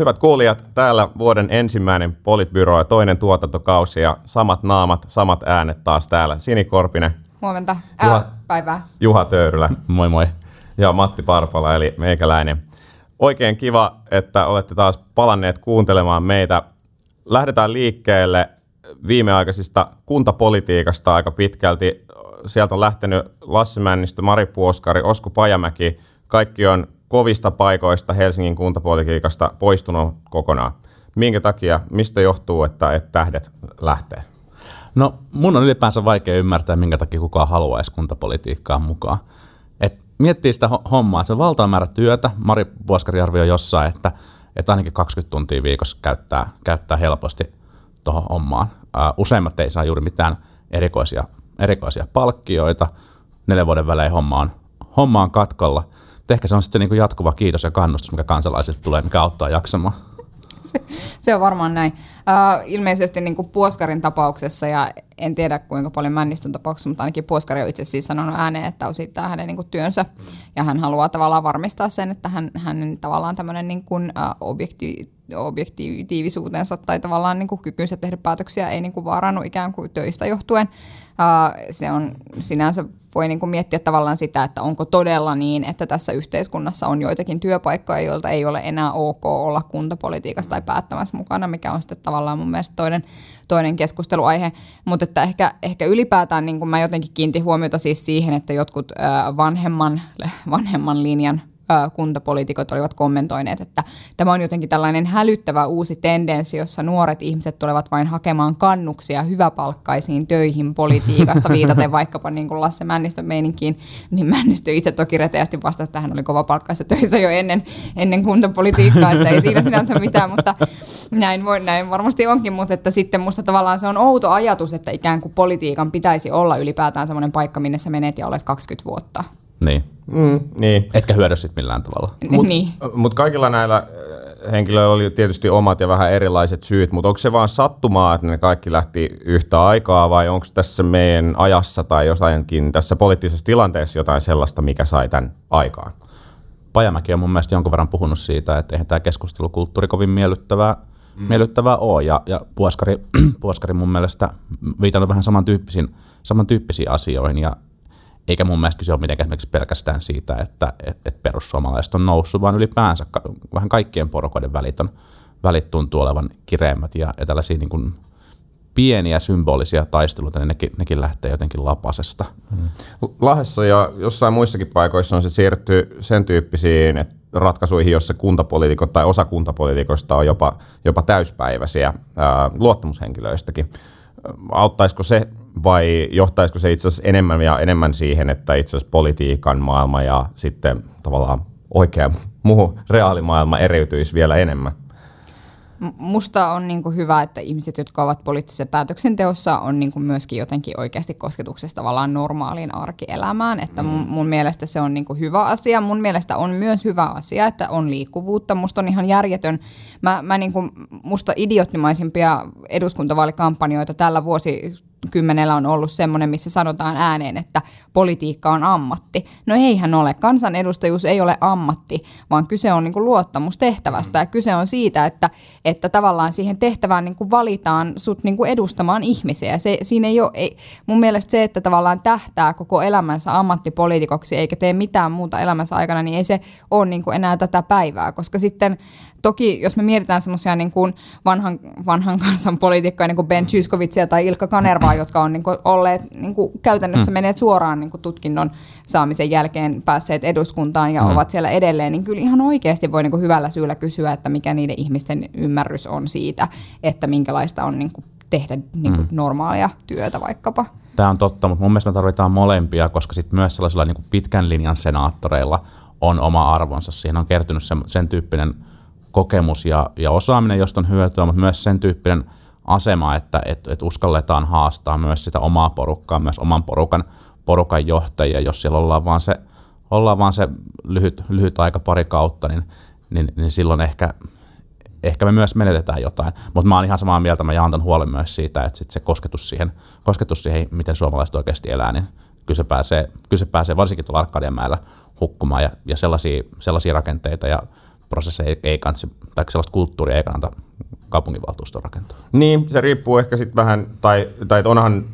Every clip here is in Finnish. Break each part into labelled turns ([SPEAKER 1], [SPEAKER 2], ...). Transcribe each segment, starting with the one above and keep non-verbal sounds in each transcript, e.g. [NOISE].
[SPEAKER 1] Hyvät kuulijat, täällä vuoden ensimmäinen Politbyro ja toinen tuotantokausi ja samat naamat, samat äänet taas täällä. Sini Korpinen.
[SPEAKER 2] Huomenta. Juha, äh, päivää.
[SPEAKER 1] Juha Töyrylä.
[SPEAKER 3] moi moi.
[SPEAKER 1] Ja Matti Parpala eli meikäläinen. Oikein kiva, että olette taas palanneet kuuntelemaan meitä. Lähdetään liikkeelle viimeaikaisista kuntapolitiikasta aika pitkälti. Sieltä on lähtenyt Lassi Männistö, Mari Puoskari, Osku Pajamäki. Kaikki on kovista paikoista Helsingin kuntapolitiikasta poistunut kokonaan. Minkä takia, mistä johtuu, että, että tähdet lähtee?
[SPEAKER 3] No mun on ylipäänsä vaikea ymmärtää, minkä takia kukaan haluaisi kuntapolitiikkaan mukaan. Et miettii sitä hommaa, se valtava määrä työtä, Mari Puoskari arvioi jossain, että, että ainakin 20 tuntia viikossa käyttää, käyttää helposti tuohon hommaan. Useimmat ei saa juuri mitään erikoisia, erikoisia palkkioita, neljän vuoden välein hommaan, hommaan katkolla – ehkä se on sitten se niin jatkuva kiitos ja kannustus, mikä kansalaisilta tulee, mikä auttaa jaksamaan.
[SPEAKER 2] Se, se on varmaan näin. Uh, ilmeisesti niin kuin Puoskarin tapauksessa, ja en tiedä kuinka paljon Männistön tapauksessa, mutta ainakin Puoskari on itse siis sanonut ääneen, että osittaa hänen niin kuin työnsä, ja hän haluaa tavallaan varmistaa sen, että hän, hänen tavallaan tämmöinen niin kuin, uh, objekti, objektiivisuutensa tai tavallaan niin kuin kykynsä tehdä päätöksiä ei niin kuin vaarannu ikään kuin töistä johtuen. Uh, se on sinänsä voi niin kuin miettiä tavallaan sitä, että onko todella niin, että tässä yhteiskunnassa on joitakin työpaikkoja, joilta ei ole enää ok olla kuntapolitiikassa tai päättämässä mukana, mikä on sitten tavallaan mun mielestä toinen, toinen keskusteluaihe. Mutta että ehkä, ehkä ylipäätään niin kuin mä jotenkin kiinnitin huomiota siis siihen, että jotkut vanhemman, vanhemman linjan kuntapoliitikot olivat kommentoineet, että tämä on jotenkin tällainen hälyttävä uusi tendenssi, jossa nuoret ihmiset tulevat vain hakemaan kannuksia hyväpalkkaisiin töihin politiikasta, [LAUGHS] viitaten vaikkapa niin kuin Lasse Männistön meininkiin, niin Männistö itse toki reteästi vastasi, että hän oli kova palkkaissa töissä jo ennen, ennen kuntapolitiikkaa, että ei siinä sinänsä mitään, mutta näin, voi, näin varmasti onkin, mutta että sitten musta tavallaan se on outo ajatus, että ikään kuin politiikan pitäisi olla ylipäätään semmoinen paikka, minne sä menet ja olet 20 vuotta.
[SPEAKER 3] Niin.
[SPEAKER 1] Mm, niin.
[SPEAKER 3] Etkä hyödy sitten millään tavalla.
[SPEAKER 1] Mut,
[SPEAKER 2] niin.
[SPEAKER 1] Mutta kaikilla näillä äh, henkilöillä oli tietysti omat ja vähän erilaiset syyt, mutta onko se vaan sattumaa, että ne kaikki lähti yhtä aikaa vai onko tässä meidän ajassa tai jotainkin tässä poliittisessa tilanteessa jotain sellaista, mikä sai tämän aikaan?
[SPEAKER 3] Pajamäki on mun mielestä jonkun verran puhunut siitä, että eihän tämä keskustelukulttuuri kovin miellyttävää, mm. miellyttävää ole. Ja, ja Puoskari, [CLEARS THROAT] Puoskari mun mielestä viitannut vähän samantyyppisiin, samantyyppisiin asioihin. Ja eikä mun mielestä kyse ole mitenkään esimerkiksi pelkästään siitä, että et, et perussuomalaiset on noussut, vaan ylipäänsä ka- vähän kaikkien porukoiden välit, on, välit tuntuu olevan kireemmät ja, ja tällaisia niin kuin pieniä symbolisia taisteluita, niin nekin, nekin lähtee jotenkin lapasesta. Hmm.
[SPEAKER 1] Lahdessa ja jossain muissakin paikoissa on se siirtyy sen tyyppisiin että ratkaisuihin, jossa kuntapoliitikot tai osa kuntapoliitikoista on jopa, jopa täyspäiväisiä ää, luottamushenkilöistäkin. Auttaisiko se vai johtaisiko se itse asiassa enemmän ja enemmän siihen, että itse asiassa politiikan maailma ja sitten tavallaan oikea muu reaalimaailma eriytyisi vielä enemmän?
[SPEAKER 2] Musta on niin kuin hyvä, että ihmiset, jotka ovat poliittisessa päätöksenteossa, on niin kuin myöskin jotenkin oikeasti kosketuksessa tavallaan normaaliin arkielämään. Että mun, mun mielestä se on niin kuin hyvä asia. Mun mielestä on myös hyvä asia, että on liikkuvuutta. Musta on ihan järjetön. Mä, mä niin kuin, musta idioottimaisimpia eduskuntavaalikampanjoita tällä vuosi kymmenellä on ollut semmoinen, missä sanotaan ääneen, että politiikka on ammatti. No eihän ole. Kansanedustajuus ei ole ammatti, vaan kyse on niin kuin luottamustehtävästä ja kyse on siitä, että, että tavallaan siihen tehtävään niin kuin valitaan sut niin kuin edustamaan ihmisiä. Se, siinä ei ole, ei, mun mielestä se, että tavallaan tähtää koko elämänsä ammattipoliitikoksi eikä tee mitään muuta elämänsä aikana, niin ei se ole niin kuin enää tätä päivää, koska sitten Toki jos me mietitään semmoisia niin kuin vanhan, vanhan kansan poliitikkoja, niin kuin Ben Chyskovitsia tai Ilkka Kanervaa, jotka on niin kuin olleet niin kuin käytännössä mm. menneet suoraan niin kuin tutkinnon saamisen jälkeen päässeet eduskuntaan ja mm. ovat siellä edelleen, niin kyllä ihan oikeasti voi niin kuin hyvällä syyllä kysyä, että mikä niiden ihmisten ymmärrys on siitä, että minkälaista on niin kuin tehdä niin kuin mm. normaalia työtä vaikkapa.
[SPEAKER 3] Tämä on totta, mutta mun mielestä me tarvitaan molempia, koska sitten myös sellaisilla niin kuin pitkän linjan senaattoreilla on oma arvonsa. Siihen on kertynyt sen, sen tyyppinen – kokemus ja, ja osaaminen, josta on hyötyä, mutta myös sen tyyppinen asema, että et, et uskalletaan haastaa myös sitä omaa porukkaa, myös oman porukan, porukan johtajia, jos siellä ollaan vaan se, ollaan vaan se lyhyt, lyhyt aika pari kautta, niin, niin, niin silloin ehkä, ehkä me myös menetetään jotain. Mutta mä oon ihan samaa mieltä, mä jaan tämän huolen myös siitä, että sit se kosketus siihen, kosketus siihen, miten suomalaiset oikeasti elää, niin kyllä se pääsee, kyllä se pääsee varsinkin tuolla Arkadianmäellä hukkumaan ja, ja sellaisia, sellaisia rakenteita ja prosesseja ei, ei kannata, tai sellaista kulttuuria ei kannata kaupunginvaltuuston rakentaa.
[SPEAKER 1] Niin, se riippuu ehkä sitten vähän, tai, tai onhan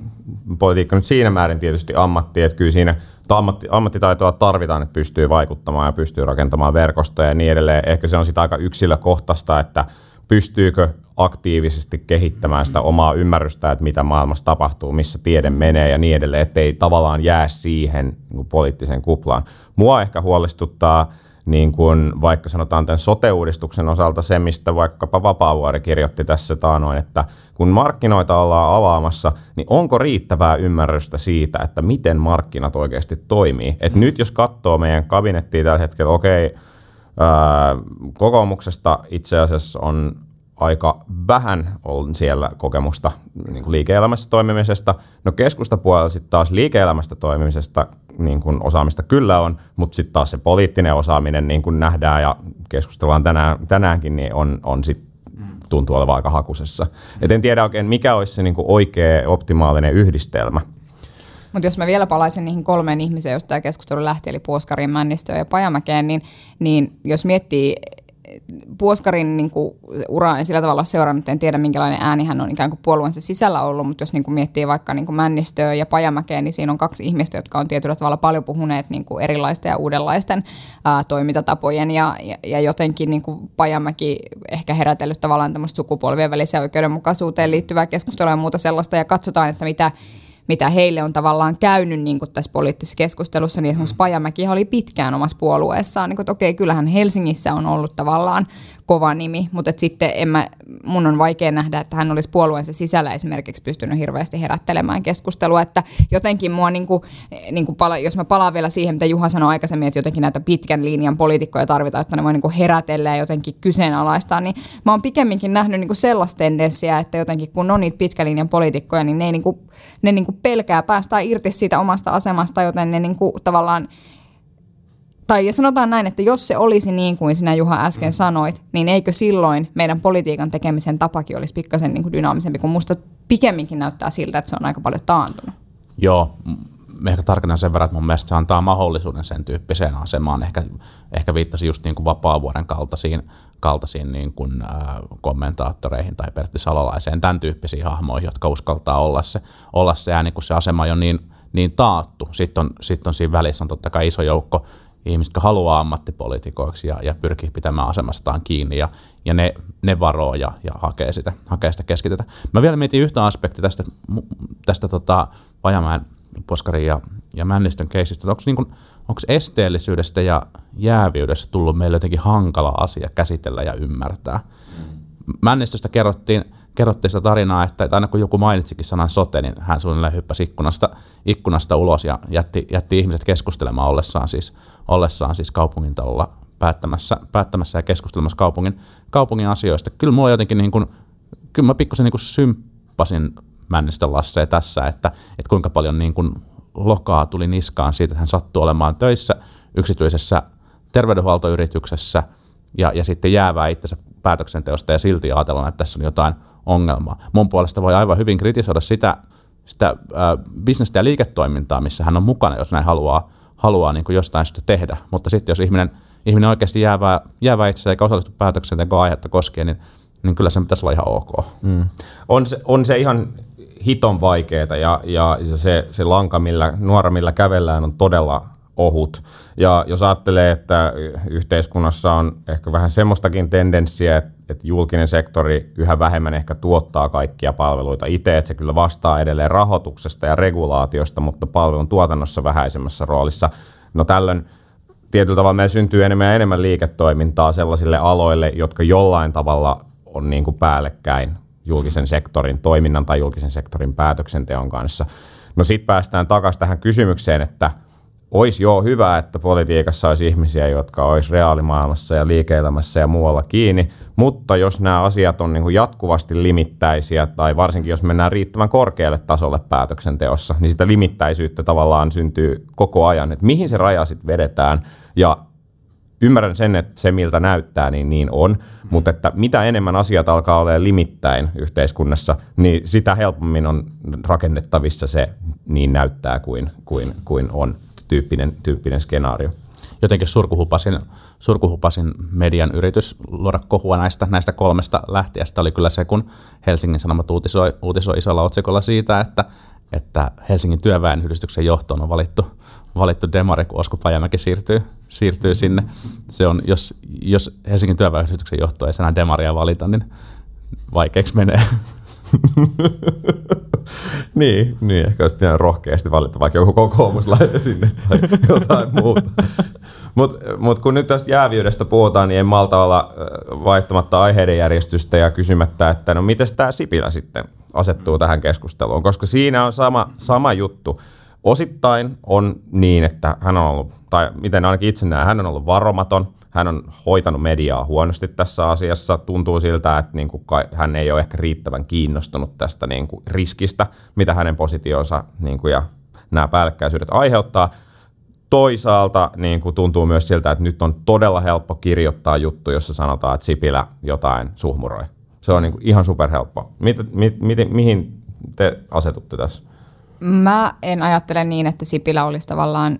[SPEAKER 1] politiikka nyt siinä määrin tietysti ammatti, että kyllä siinä ammatti, ammattitaitoa tarvitaan, että pystyy vaikuttamaan ja pystyy rakentamaan verkostoja ja niin edelleen. Ehkä se on sitä aika yksilökohtaista, että pystyykö aktiivisesti kehittämään sitä omaa ymmärrystä, että mitä maailmassa tapahtuu, missä tiede menee ja niin edelleen, ettei tavallaan jää siihen niin poliittiseen kuplaan. Mua ehkä huolestuttaa niin kuin vaikka sanotaan tämän sote-uudistuksen osalta se, mistä vaikkapa Vapaavuori kirjoitti tässä taanoin, että kun markkinoita ollaan avaamassa, niin onko riittävää ymmärrystä siitä, että miten markkinat oikeasti toimii. Et nyt jos katsoo meidän kabinettia tällä hetkellä, okei, okay, kokoomuksesta itse asiassa on aika vähän on siellä kokemusta niin kuin liike-elämässä toimimisesta. No keskustapuolella sitten taas liike-elämästä toimimisesta niin kuin osaamista kyllä on, mutta sitten taas se poliittinen osaaminen, niin kuin nähdään ja keskustellaan tänään, tänäänkin, niin on, on sit tuntuu olevan aika hakusessa. Et en tiedä oikein, mikä olisi se niin kuin oikea optimaalinen yhdistelmä.
[SPEAKER 2] Mutta jos mä vielä palaisin niihin kolmeen ihmiseen, joista tämä keskustelu lähti, eli Puoskarin, Männistöön ja Pajamäkeen, niin, niin jos miettii Puoskarin niin kuin, ura en sillä tavalla seurannut, en tiedä minkälainen ääni hän on ikään kuin puolueensa sisällä ollut, mutta jos niin kuin, miettii vaikka niin kuin Männistöä ja Pajamäkeä, niin siinä on kaksi ihmistä, jotka on tietyllä tavalla paljon puhuneet niin kuin erilaisten ja uudenlaisten ää, toimintatapojen ja, ja, ja jotenkin niin kuin Pajamäki ehkä herätellyt tavallaan tämmöistä sukupolvien välisen oikeudenmukaisuuteen liittyvää keskustelua ja muuta sellaista ja katsotaan, että mitä mitä heille on tavallaan käynyt niin kuin tässä poliittisessa keskustelussa, niin esimerkiksi mm. Pajamäki oli pitkään omassa puolueessaan, niin kuin, että okei, kyllähän Helsingissä on ollut tavallaan kova nimi, mutta et sitten en mä, mun on vaikea nähdä, että hän olisi puolueensa sisällä esimerkiksi pystynyt hirveästi herättelemään keskustelua, että jotenkin mua, niin kuin, niin kuin pala, jos mä palaan vielä siihen, mitä Juha sanoi aikaisemmin, että jotenkin näitä pitkän linjan poliitikkoja tarvitaan, että ne voi niin kuin herätellä ja jotenkin kyseenalaistaa, niin mä oon pikemminkin nähnyt niin kuin sellaista tendenssiä, että jotenkin kun on niitä pitkän linjan poliitikkoja, niin ne, ei niin kuin, ne niin kuin pelkää päästää irti siitä omasta asemasta, joten ne niin kuin tavallaan tai sanotaan näin, että jos se olisi niin kuin sinä Juha äsken mm. sanoit, niin eikö silloin meidän politiikan tekemisen tapakin olisi pikkasen niin kuin dynaamisempi, kun musta pikemminkin näyttää siltä, että se on aika paljon taantunut.
[SPEAKER 3] Joo, ehkä tarkennan sen verran, että mun mielestä se antaa mahdollisuuden sen tyyppiseen asemaan. Ehkä, ehkä viittasi just niin kuin vapaavuoden kaltaisiin, kaltaisiin niin kuin, äh, kommentaattoreihin tai Pertti Salolaiseen, tämän tyyppisiin hahmoihin, jotka uskaltaa olla se, olla se ääni, kun se asema on jo niin, niin taattu. Sitten on, sit on siinä välissä on totta kai iso joukko ihmiset, jotka haluaa ammattipolitikoiksi ja, ja pyrkii pitämään asemastaan kiinni ja, ja ne, ne varoo ja, ja hakee, sitä, hakee sitä keskitetä. Mä vielä mietin yhtä aspektia tästä, tästä tota, Vajamäen, Poskarin ja, ja Männistön keisistä. Onko niin onko esteellisyydestä ja jäävyydestä tullut meille jotenkin hankala asia käsitellä ja ymmärtää? Mm. Männistöstä kerrottiin, kerrottiin sitä tarinaa, että, aina kun joku mainitsikin sanan sote, niin hän suunnilleen hyppäsi ikkunasta, ikkunasta ulos ja jätti, jätti ihmiset keskustelemaan ollessaan siis, ollessaan siis kaupungintalolla päättämässä, päättämässä ja keskustelemassa kaupungin, kaupungin asioista. Kyllä mulla jotenkin niin kuin, kyllä mä pikkusen niin kuin symppasin Männistön Lasseen tässä, että, että kuinka paljon niin kuin lokaa tuli niskaan siitä, että hän sattui olemaan töissä yksityisessä terveydenhuoltoyrityksessä ja, ja sitten jäävää itsensä päätöksenteosta ja silti ajatellaan, että tässä on jotain ongelmaa. Mun puolesta voi aivan hyvin kritisoida sitä, sitä bisnestä ja liiketoimintaa, missä hän on mukana, jos näin haluaa, haluaa niin jostain syystä tehdä. Mutta sitten jos ihminen, ihminen oikeasti jäävää, jäävää itse eikä osallistu päätöksentekoon aihetta koskien, niin, niin kyllä se pitäisi olla ihan ok. Mm.
[SPEAKER 1] On, se, on se ihan hiton vaikeaa ja, ja se, se lanka, millä, nuora millä kävellään, on todella ohut. Ja jos ajattelee, että yhteiskunnassa on ehkä vähän semmoistakin tendenssiä, että, julkinen sektori yhä vähemmän ehkä tuottaa kaikkia palveluita itse, että se kyllä vastaa edelleen rahoituksesta ja regulaatiosta, mutta palvelun tuotannossa vähäisemmässä roolissa. No tällöin tietyllä tavalla meillä syntyy enemmän ja enemmän liiketoimintaa sellaisille aloille, jotka jollain tavalla on niin kuin päällekkäin julkisen sektorin toiminnan tai julkisen sektorin päätöksenteon kanssa. No sitten päästään takaisin tähän kysymykseen, että – olisi jo hyvä, että politiikassa olisi ihmisiä, jotka olisi reaalimaailmassa ja liike-elämässä ja muualla kiinni, mutta jos nämä asiat on niin kuin jatkuvasti limittäisiä tai varsinkin jos mennään riittävän korkealle tasolle päätöksenteossa, niin sitä limittäisyyttä tavallaan syntyy koko ajan, että mihin se raja sitten vedetään? Ja ymmärrän sen, että se miltä näyttää, niin niin on, mutta että mitä enemmän asiat alkaa olla limittäin yhteiskunnassa, niin sitä helpommin on rakennettavissa se niin näyttää kuin, kuin, kuin on tyyppinen, tyyppinen skenaario.
[SPEAKER 3] jotenkin surkuhupasin, surkuhupasin median yritys luoda kohua näistä, näistä kolmesta lähtiästä oli kyllä se, kun Helsingin Sanomat uutisoi, uutisoi isolla otsikolla siitä, että, että Helsingin työväenyhdistyksen johtoon on valittu, valittu demari, kun Osku Pajamäki siirtyy, siirtyy sinne. Se on, jos, jos Helsingin työväenyhdistyksen johto ei enää demaria valita, niin vaikeaksi menee. [LAUGHS]
[SPEAKER 1] niin, niin, ehkä olisi pitänyt rohkeasti valita vaikka joku kokoomuslainen sinne tai jotain muuta. [LAUGHS] Mutta mut kun nyt tästä jäävyydestä puhutaan, niin en malta olla vaihtamatta aiheiden järjestystä ja kysymättä, että no miten tämä Sipilä sitten asettuu tähän keskusteluun, koska siinä on sama, sama juttu. Osittain on niin, että hän on ollut, tai miten ainakin itse näen, hän on ollut varomaton, hän on hoitanut mediaa huonosti tässä asiassa. Tuntuu siltä, että niin kuin hän ei ole ehkä riittävän kiinnostunut tästä niin kuin riskistä, mitä hänen positionsa niin kuin ja nämä päällekkäisyydet aiheuttaa. Toisaalta niin kuin tuntuu myös siltä, että nyt on todella helppo kirjoittaa juttu, jossa sanotaan, että Sipilä jotain suhmuroi. Se on niin kuin ihan superhelppo. Mit, mit, mit, mihin te asetutte tässä?
[SPEAKER 2] Mä en ajattele niin, että Sipilä olisi tavallaan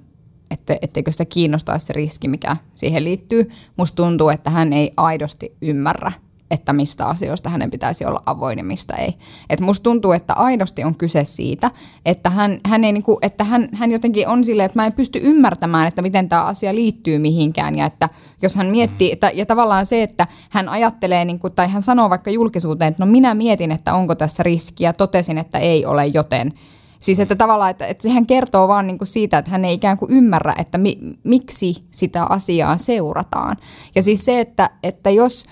[SPEAKER 2] että, etteikö sitä kiinnostaisi se riski, mikä siihen liittyy. Musta tuntuu, että hän ei aidosti ymmärrä, että mistä asioista hänen pitäisi olla avoin ja mistä ei. Et musta tuntuu, että aidosti on kyse siitä, että hän, hän, ei niinku, että hän, hän jotenkin on silleen, että mä en pysty ymmärtämään, että miten tämä asia liittyy mihinkään. Ja että jos hän miettii, että, ja tavallaan se, että hän ajattelee, niinku, tai hän sanoo vaikka julkisuuteen, että no minä mietin, että onko tässä riskiä, totesin, että ei ole, joten – Siis että tavallaan, että, että sehän kertoo vaan niin kuin siitä, että hän ei ikään kuin ymmärrä, että mi, miksi sitä asiaa seurataan. Ja siis se, että, että jos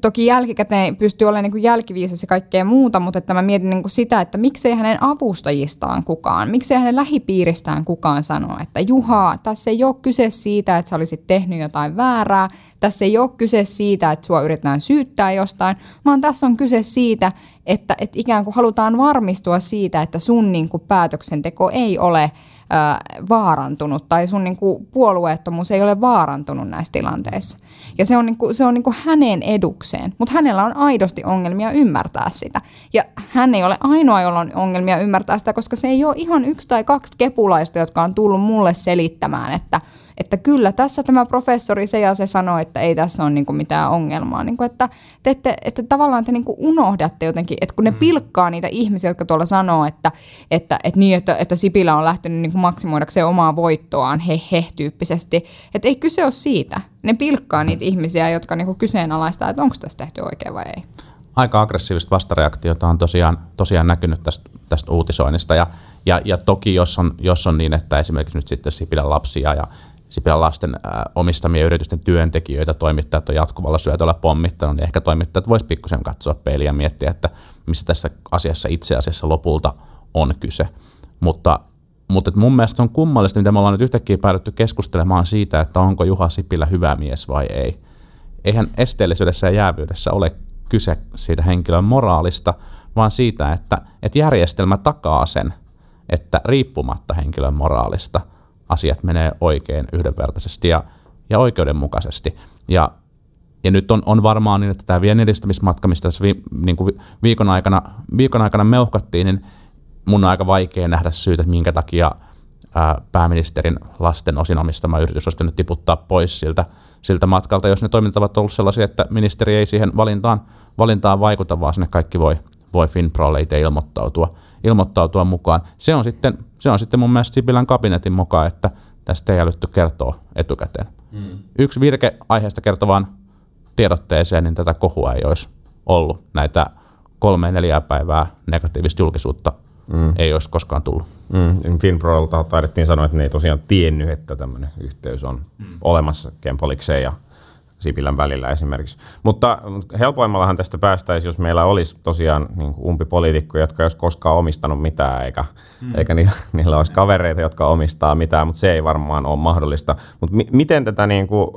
[SPEAKER 2] toki jälkikäteen pystyy olemaan niin jälkiviisas ja kaikkea muuta, mutta että mä mietin niin kuin sitä, että miksei hänen avustajistaan kukaan, miksei hänen lähipiiristään kukaan sano, että Juha, tässä ei ole kyse siitä, että sä olisit tehnyt jotain väärää, tässä ei ole kyse siitä, että sua yritetään syyttää jostain, vaan tässä on kyse siitä, että, että ikään kuin halutaan varmistua siitä, että sun niin kuin päätöksenteko ei ole vaarantunut tai sun niin kuin puolueettomuus ei ole vaarantunut näissä tilanteissa. Ja se on, niin kuin, se on niin kuin hänen edukseen, mutta hänellä on aidosti ongelmia ymmärtää sitä. Ja hän ei ole ainoa, jolla on ongelmia ymmärtää sitä, koska se ei ole ihan yksi tai kaksi kepulaista, jotka on tullut mulle selittämään, että – että kyllä tässä tämä professori se ja se sanoi, että ei tässä ole niin kuin mitään ongelmaa. Niin kuin, että, te, että, että tavallaan te niin kuin unohdatte jotenkin, että kun ne mm. pilkkaa niitä ihmisiä, jotka tuolla sanoo, että, että, että, niin, että, että Sipilä on lähtenyt niin kuin maksimoidakseen omaa voittoaan he, he tyyppisesti, että ei kyse ole siitä. Ne pilkkaa niitä ihmisiä, jotka niin kuin kyseenalaistaa, että onko tässä tehty oikein vai ei
[SPEAKER 3] aika aggressiivista vastareaktiota on tosiaan, tosiaan näkynyt tästä, tästä uutisoinnista. Ja, ja, ja toki jos on, jos on niin, että esimerkiksi nyt sitten Sipilän lapsia ja Sipilän lasten omistamia yritysten työntekijöitä toimittajat on jatkuvalla syötöllä pommittanut, niin ehkä toimittajat voisi pikkusen katsoa peiliä ja miettiä, että mistä tässä asiassa itse asiassa lopulta on kyse. Mutta, mutta mun mielestä on kummallista, mitä me ollaan nyt yhtäkkiä päädytty keskustelemaan siitä, että onko Juha Sipilä hyvä mies vai ei. Eihän esteellisyydessä ja jäävyydessä ole kyse siitä henkilön moraalista, vaan siitä, että, että järjestelmä takaa sen, että riippumatta henkilön moraalista – asiat menee oikein yhdenvertaisesti ja, ja oikeudenmukaisesti. Ja, ja nyt on, on varmaan niin, että tämä viennin edistämismatka, mistä tässä vi, niin kuin viikon, aikana, viikon aikana meuhkattiin, niin mun on aika vaikea nähdä syytä, että minkä takia ää, pääministerin lasten osin omistama yritys olisi nyt tiputtaa pois siltä, siltä matkalta, jos ne toimintavat ovat olleet sellaisia, että ministeri ei siihen valintaan, valintaan vaikuta, vaan sinne kaikki voi, voi Finprolle itse ilmoittautua ilmoittautua mukaan. Se on sitten, se on sitten mun mielestä Sipilän kabinetin mukaan, että tästä ei älytty kertoa etukäteen. Mm. Yksi virke aiheesta kertovaan tiedotteeseen, niin tätä kohua ei olisi ollut. Näitä kolme neljää päivää negatiivista julkisuutta mm. ei olisi koskaan tullut.
[SPEAKER 1] Mm. Finprolta taidettiin sanoa, että ne ei tosiaan tiennyt, että tämmöinen yhteys on mm. olemassa Kempolikseen ja Sipilän välillä esimerkiksi. Mutta helpoimmallahan tästä päästäisiin, jos meillä olisi tosiaan niin umpipoliitikkoja, jotka ei olisi koskaan omistanut mitään, eikä, mm. eikä niillä, [LAUGHS] niillä olisi kavereita, jotka omistaa mitään, mutta se ei varmaan ole mahdollista. Mutta mi- miten tätä niin kuin,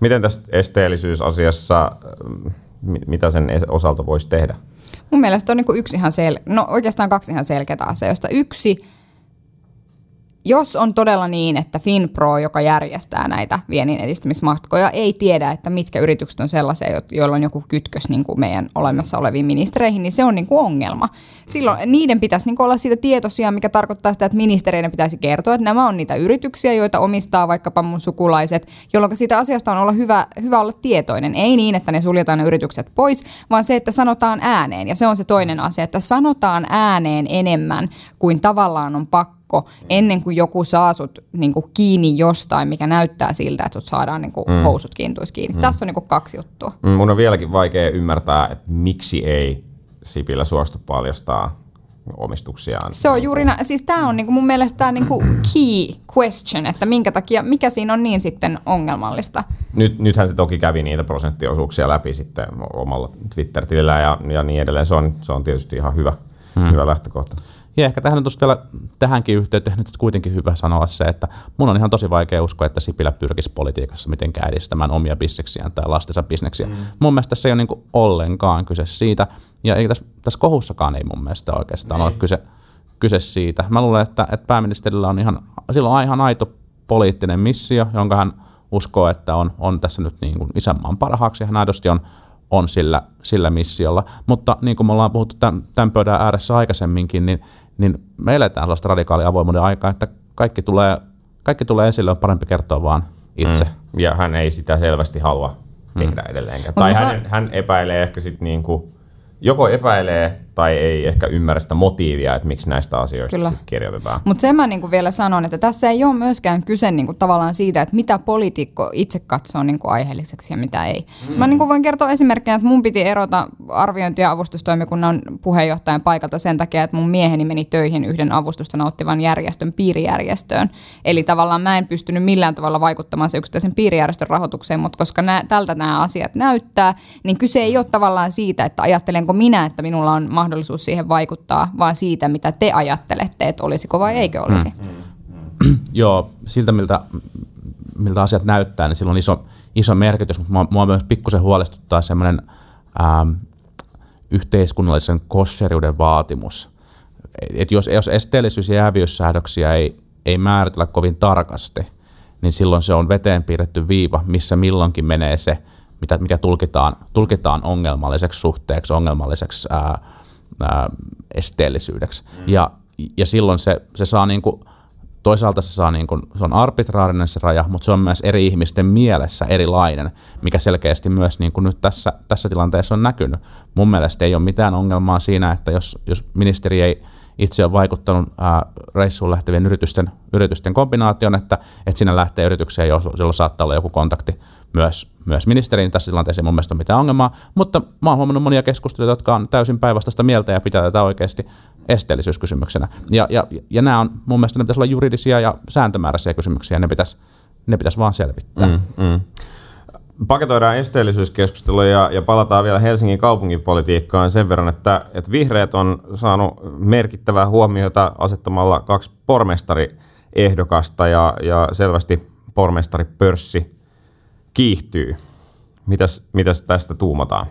[SPEAKER 1] miten tässä esteellisyysasiassa, mitä sen osalta voisi tehdä?
[SPEAKER 2] Mun mielestä on niin yksi ihan sel- no oikeastaan kaksi ihan selkeää asiaa, josta yksi jos on todella niin, että FinPro, joka järjestää näitä viennin edistämismatkoja, ei tiedä, että mitkä yritykset on sellaisia, joilla on joku kytkös niin kuin meidän olemassa oleviin ministereihin, niin se on niin kuin ongelma. Silloin niiden pitäisi niin kuin olla siitä tietoisia, mikä tarkoittaa sitä, että ministereiden pitäisi kertoa, että nämä on niitä yrityksiä, joita omistaa vaikkapa mun sukulaiset, jolloin siitä asiasta on olla hyvä, hyvä olla tietoinen. Ei niin, että ne suljetaan ne yritykset pois, vaan se, että sanotaan ääneen. Ja se on se toinen asia, että sanotaan ääneen enemmän kuin tavallaan on pakko pakko ennen kuin joku saa sut niin kuin kiinni jostain, mikä näyttää siltä, että sut saadaan niin kuin mm. housut kiintuisi kiinni. Mm. Tässä on niin kuin kaksi juttua.
[SPEAKER 1] Mm, mun on vieläkin vaikea ymmärtää, että miksi ei Sipilä suostu paljastaa omistuksiaan.
[SPEAKER 2] Se on juuri, na- siis tämä on niinku mun mielestä tää niinku key question, että minkä takia, mikä siinä on niin sitten ongelmallista.
[SPEAKER 1] Nyt, nythän se toki kävi niitä prosenttiosuuksia läpi sitten omalla Twitter-tilillä ja, ja niin edelleen. Se on, se on tietysti ihan hyvä, hmm. hyvä lähtökohta.
[SPEAKER 3] Ja ehkä tähän on vielä tähänkin yhteyteen nyt kuitenkin hyvä sanoa se, että mun on ihan tosi vaikea uskoa, että Sipilä pyrkisi politiikassa mitenkään edistämään omia bisneksiään tai lastensa bisneksiä. Mm. Mun mielestä se ei ole niin ollenkaan kyse siitä, ja ei tässä, tässä kohussakaan ei mun mielestä oikeastaan ei. ole kyse, kyse siitä. Mä luulen, että, että pääministerillä on ihan, sillä on ihan aito poliittinen missio, jonka hän uskoo, että on, on tässä nyt niin kuin isänmaan parhaaksi, ja hän aidosti on on sillä, sillä missiolla. Mutta niin kuin me ollaan puhuttu tämän, tämän pöydän ääressä aikaisemminkin, niin niin me eletään sellaista radikaalia avoimuuden aikaa, että kaikki tulee, kaikki tulee esille, on parempi kertoa vaan itse.
[SPEAKER 1] Mm. Ja hän ei sitä selvästi halua tehdä mm. edelleenkään. Tai hän, hän epäilee ehkä sitten niin kuin joko epäilee tai ei ehkä ymmärrä sitä motiivia, että miksi näistä asioista Kyllä. kirjoitetaan.
[SPEAKER 2] Mutta sen mä niinku vielä sanon, että tässä ei ole myöskään kyse niinku tavallaan siitä, että mitä poliitikko itse katsoo niinku aiheelliseksi ja mitä ei. Mm. Mä niinku voin kertoa esimerkkinä, että mun piti erota arviointi- ja avustustoimikunnan puheenjohtajan paikalta sen takia, että mun mieheni meni töihin yhden avustusta nauttivan järjestön piirijärjestöön. Eli tavallaan mä en pystynyt millään tavalla vaikuttamaan se yksittäisen piirijärjestön rahoitukseen, mutta koska nää, tältä nämä asiat näyttää, niin kyse ei ole tavallaan siitä, että ajattelenko minä, että minulla on mahdollisuus siihen vaikuttaa, vaan siitä, mitä te ajattelette, että olisiko vai eikö olisi. Mm.
[SPEAKER 3] Mm. Joo, siltä miltä, miltä asiat näyttää, niin sillä on iso, iso merkitys, mutta mua, mua myös pikkusen huolestuttaa semmoinen ähm, yhteiskunnallisen kosheriuden vaatimus. Et jos, jos esteellisyys- ja jäävyyssäädöksiä ei, ei määritellä kovin tarkasti, niin silloin se on veteen piirretty viiva, missä milloinkin menee se, mitä, mikä tulkitaan, tulkitaan ongelmalliseksi suhteeksi, ongelmalliseksi ää, ää, esteellisyydeksi. Mm. Ja, ja silloin se, se saa niin kuin, toisaalta se, saa niin kuin, se on arbitraarinen se raja, mutta se on myös eri ihmisten mielessä erilainen, mikä selkeästi myös niin kuin nyt tässä, tässä tilanteessa on näkynyt. Mun mielestä ei ole mitään ongelmaa siinä, että jos, jos ministeri ei itse ole vaikuttanut ää, reissuun lähtevien yritysten, yritysten kombinaation, että, että sinne lähtee yritykseen, jolla saattaa olla joku kontakti myös, myös ministeriin. Tässä tilanteessa ei mun mielestä ole mitään ongelmaa, mutta mä oon huomannut monia keskusteluja, jotka on täysin päinvastaista mieltä ja pitää tätä oikeasti esteellisyyskysymyksenä. Ja, ja, ja nämä on mun mielestä ne pitäisi olla juridisia ja sääntömääräisiä kysymyksiä, ne pitäisi, ne pitäisi vaan selvittää. Mm, mm.
[SPEAKER 1] Paketoidaan esteellisyyskeskustelua ja, ja palataan vielä Helsingin kaupunkipolitiikkaan sen verran, että, että vihreät on saanut merkittävää huomiota asettamalla kaksi pormestariehdokasta ja, ja selvästi pormestaripörssi kiihtyy. Mitäs, mitäs tästä tuumataan?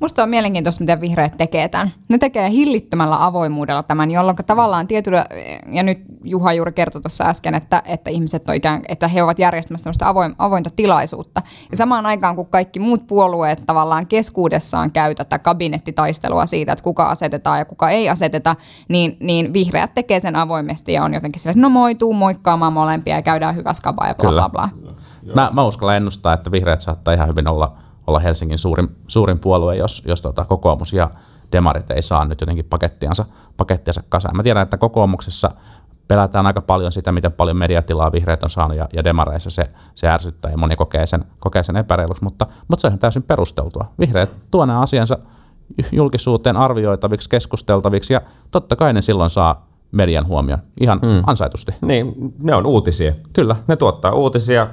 [SPEAKER 2] Musta on mielenkiintoista, miten vihreät tekee tämän. Ne tekee hillittömällä avoimuudella tämän, jolloin tavallaan tietyllä, ja nyt Juha juuri kertoi tuossa äsken, että, että ihmiset on ikään, että he ovat järjestämässä tämmöistä avoin, avointa tilaisuutta. Ja samaan aikaan, kun kaikki muut puolueet tavallaan keskuudessaan käy tätä kabinettitaistelua siitä, että kuka asetetaan ja kuka ei aseteta, niin, niin vihreät tekee sen avoimesti ja on jotenkin sille, että no moi, tuu moikkaamaan molempia ja käydään hyvä skaba ja bla bla bla.
[SPEAKER 3] Mä, mä uskallan ennustaa, että vihreät saattaa ihan hyvin olla, olla Helsingin suurin, suurin puolue, jos, jos tota, kokoomus ja demarit ei saa nyt jotenkin pakettiansa, pakettiansa kasaan. Mä tiedän, että kokoomuksessa pelätään aika paljon sitä, miten paljon mediatilaa vihreät on saanut, ja, ja demareissa se, se ärsyttää, ja moni kokee sen, kokee sen epäreiluksi, mutta, mutta se on täysin perusteltua. Vihreät tuo nämä asiansa julkisuuteen arvioitaviksi, keskusteltaviksi, ja totta kai ne silloin saa median huomioon ihan mm. ansaitusti.
[SPEAKER 1] Niin, ne on uutisia.
[SPEAKER 3] Kyllä.
[SPEAKER 1] Ne tuottaa uutisia,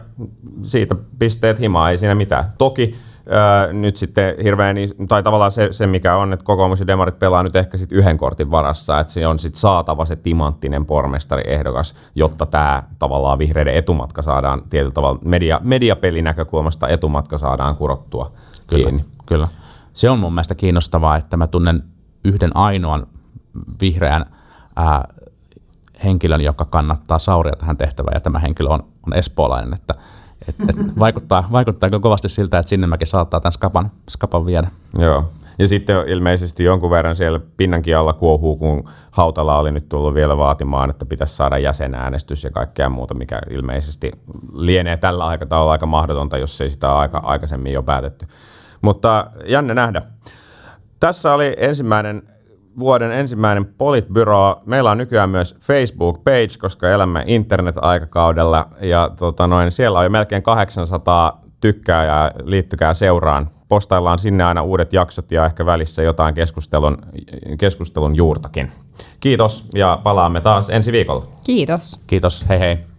[SPEAKER 1] siitä pisteet himaa, ei siinä mitään. Toki ää, nyt sitten hirveän, tai tavallaan se, se, mikä on, että kokoomus ja demarit pelaa nyt ehkä sitten yhden kortin varassa, että se on sitten saatava se timanttinen pormestariehdokas, jotta tämä tavallaan vihreiden etumatka saadaan tietyllä tavalla, media, mediapelinäkökulmasta etumatka saadaan kurottua
[SPEAKER 3] kyllä,
[SPEAKER 1] kiinni.
[SPEAKER 3] Kyllä. Se on mun mielestä kiinnostavaa, että mä tunnen yhden ainoan vihreän ää, henkilön, joka kannattaa Sauria tähän tehtävään, ja tämä henkilö on, on espoolainen, että et, et vaikuttaa, vaikuttaa kovasti siltä, että Sinnemäki saattaa tämän skapan, skapan viedä.
[SPEAKER 1] Joo. Ja sitten ilmeisesti jonkun verran siellä pinnankin alla kuohuu, kun Hautala oli nyt tullut vielä vaatimaan, että pitäisi saada jäsenäänestys ja kaikkea muuta, mikä ilmeisesti lienee tällä aikataululla aika mahdotonta, jos ei sitä aika aikaisemmin jo päätetty. Mutta jännä nähdä. Tässä oli ensimmäinen vuoden ensimmäinen Politbyro. Meillä on nykyään myös Facebook-page, koska elämme internet-aikakaudella ja tota noin, siellä on jo melkein 800 tykkääjää, liittykää seuraan. Postaillaan sinne aina uudet jaksot ja ehkä välissä jotain keskustelun, keskustelun juurtakin. Kiitos ja palaamme taas ensi viikolla.
[SPEAKER 2] Kiitos.
[SPEAKER 3] Kiitos, hei hei.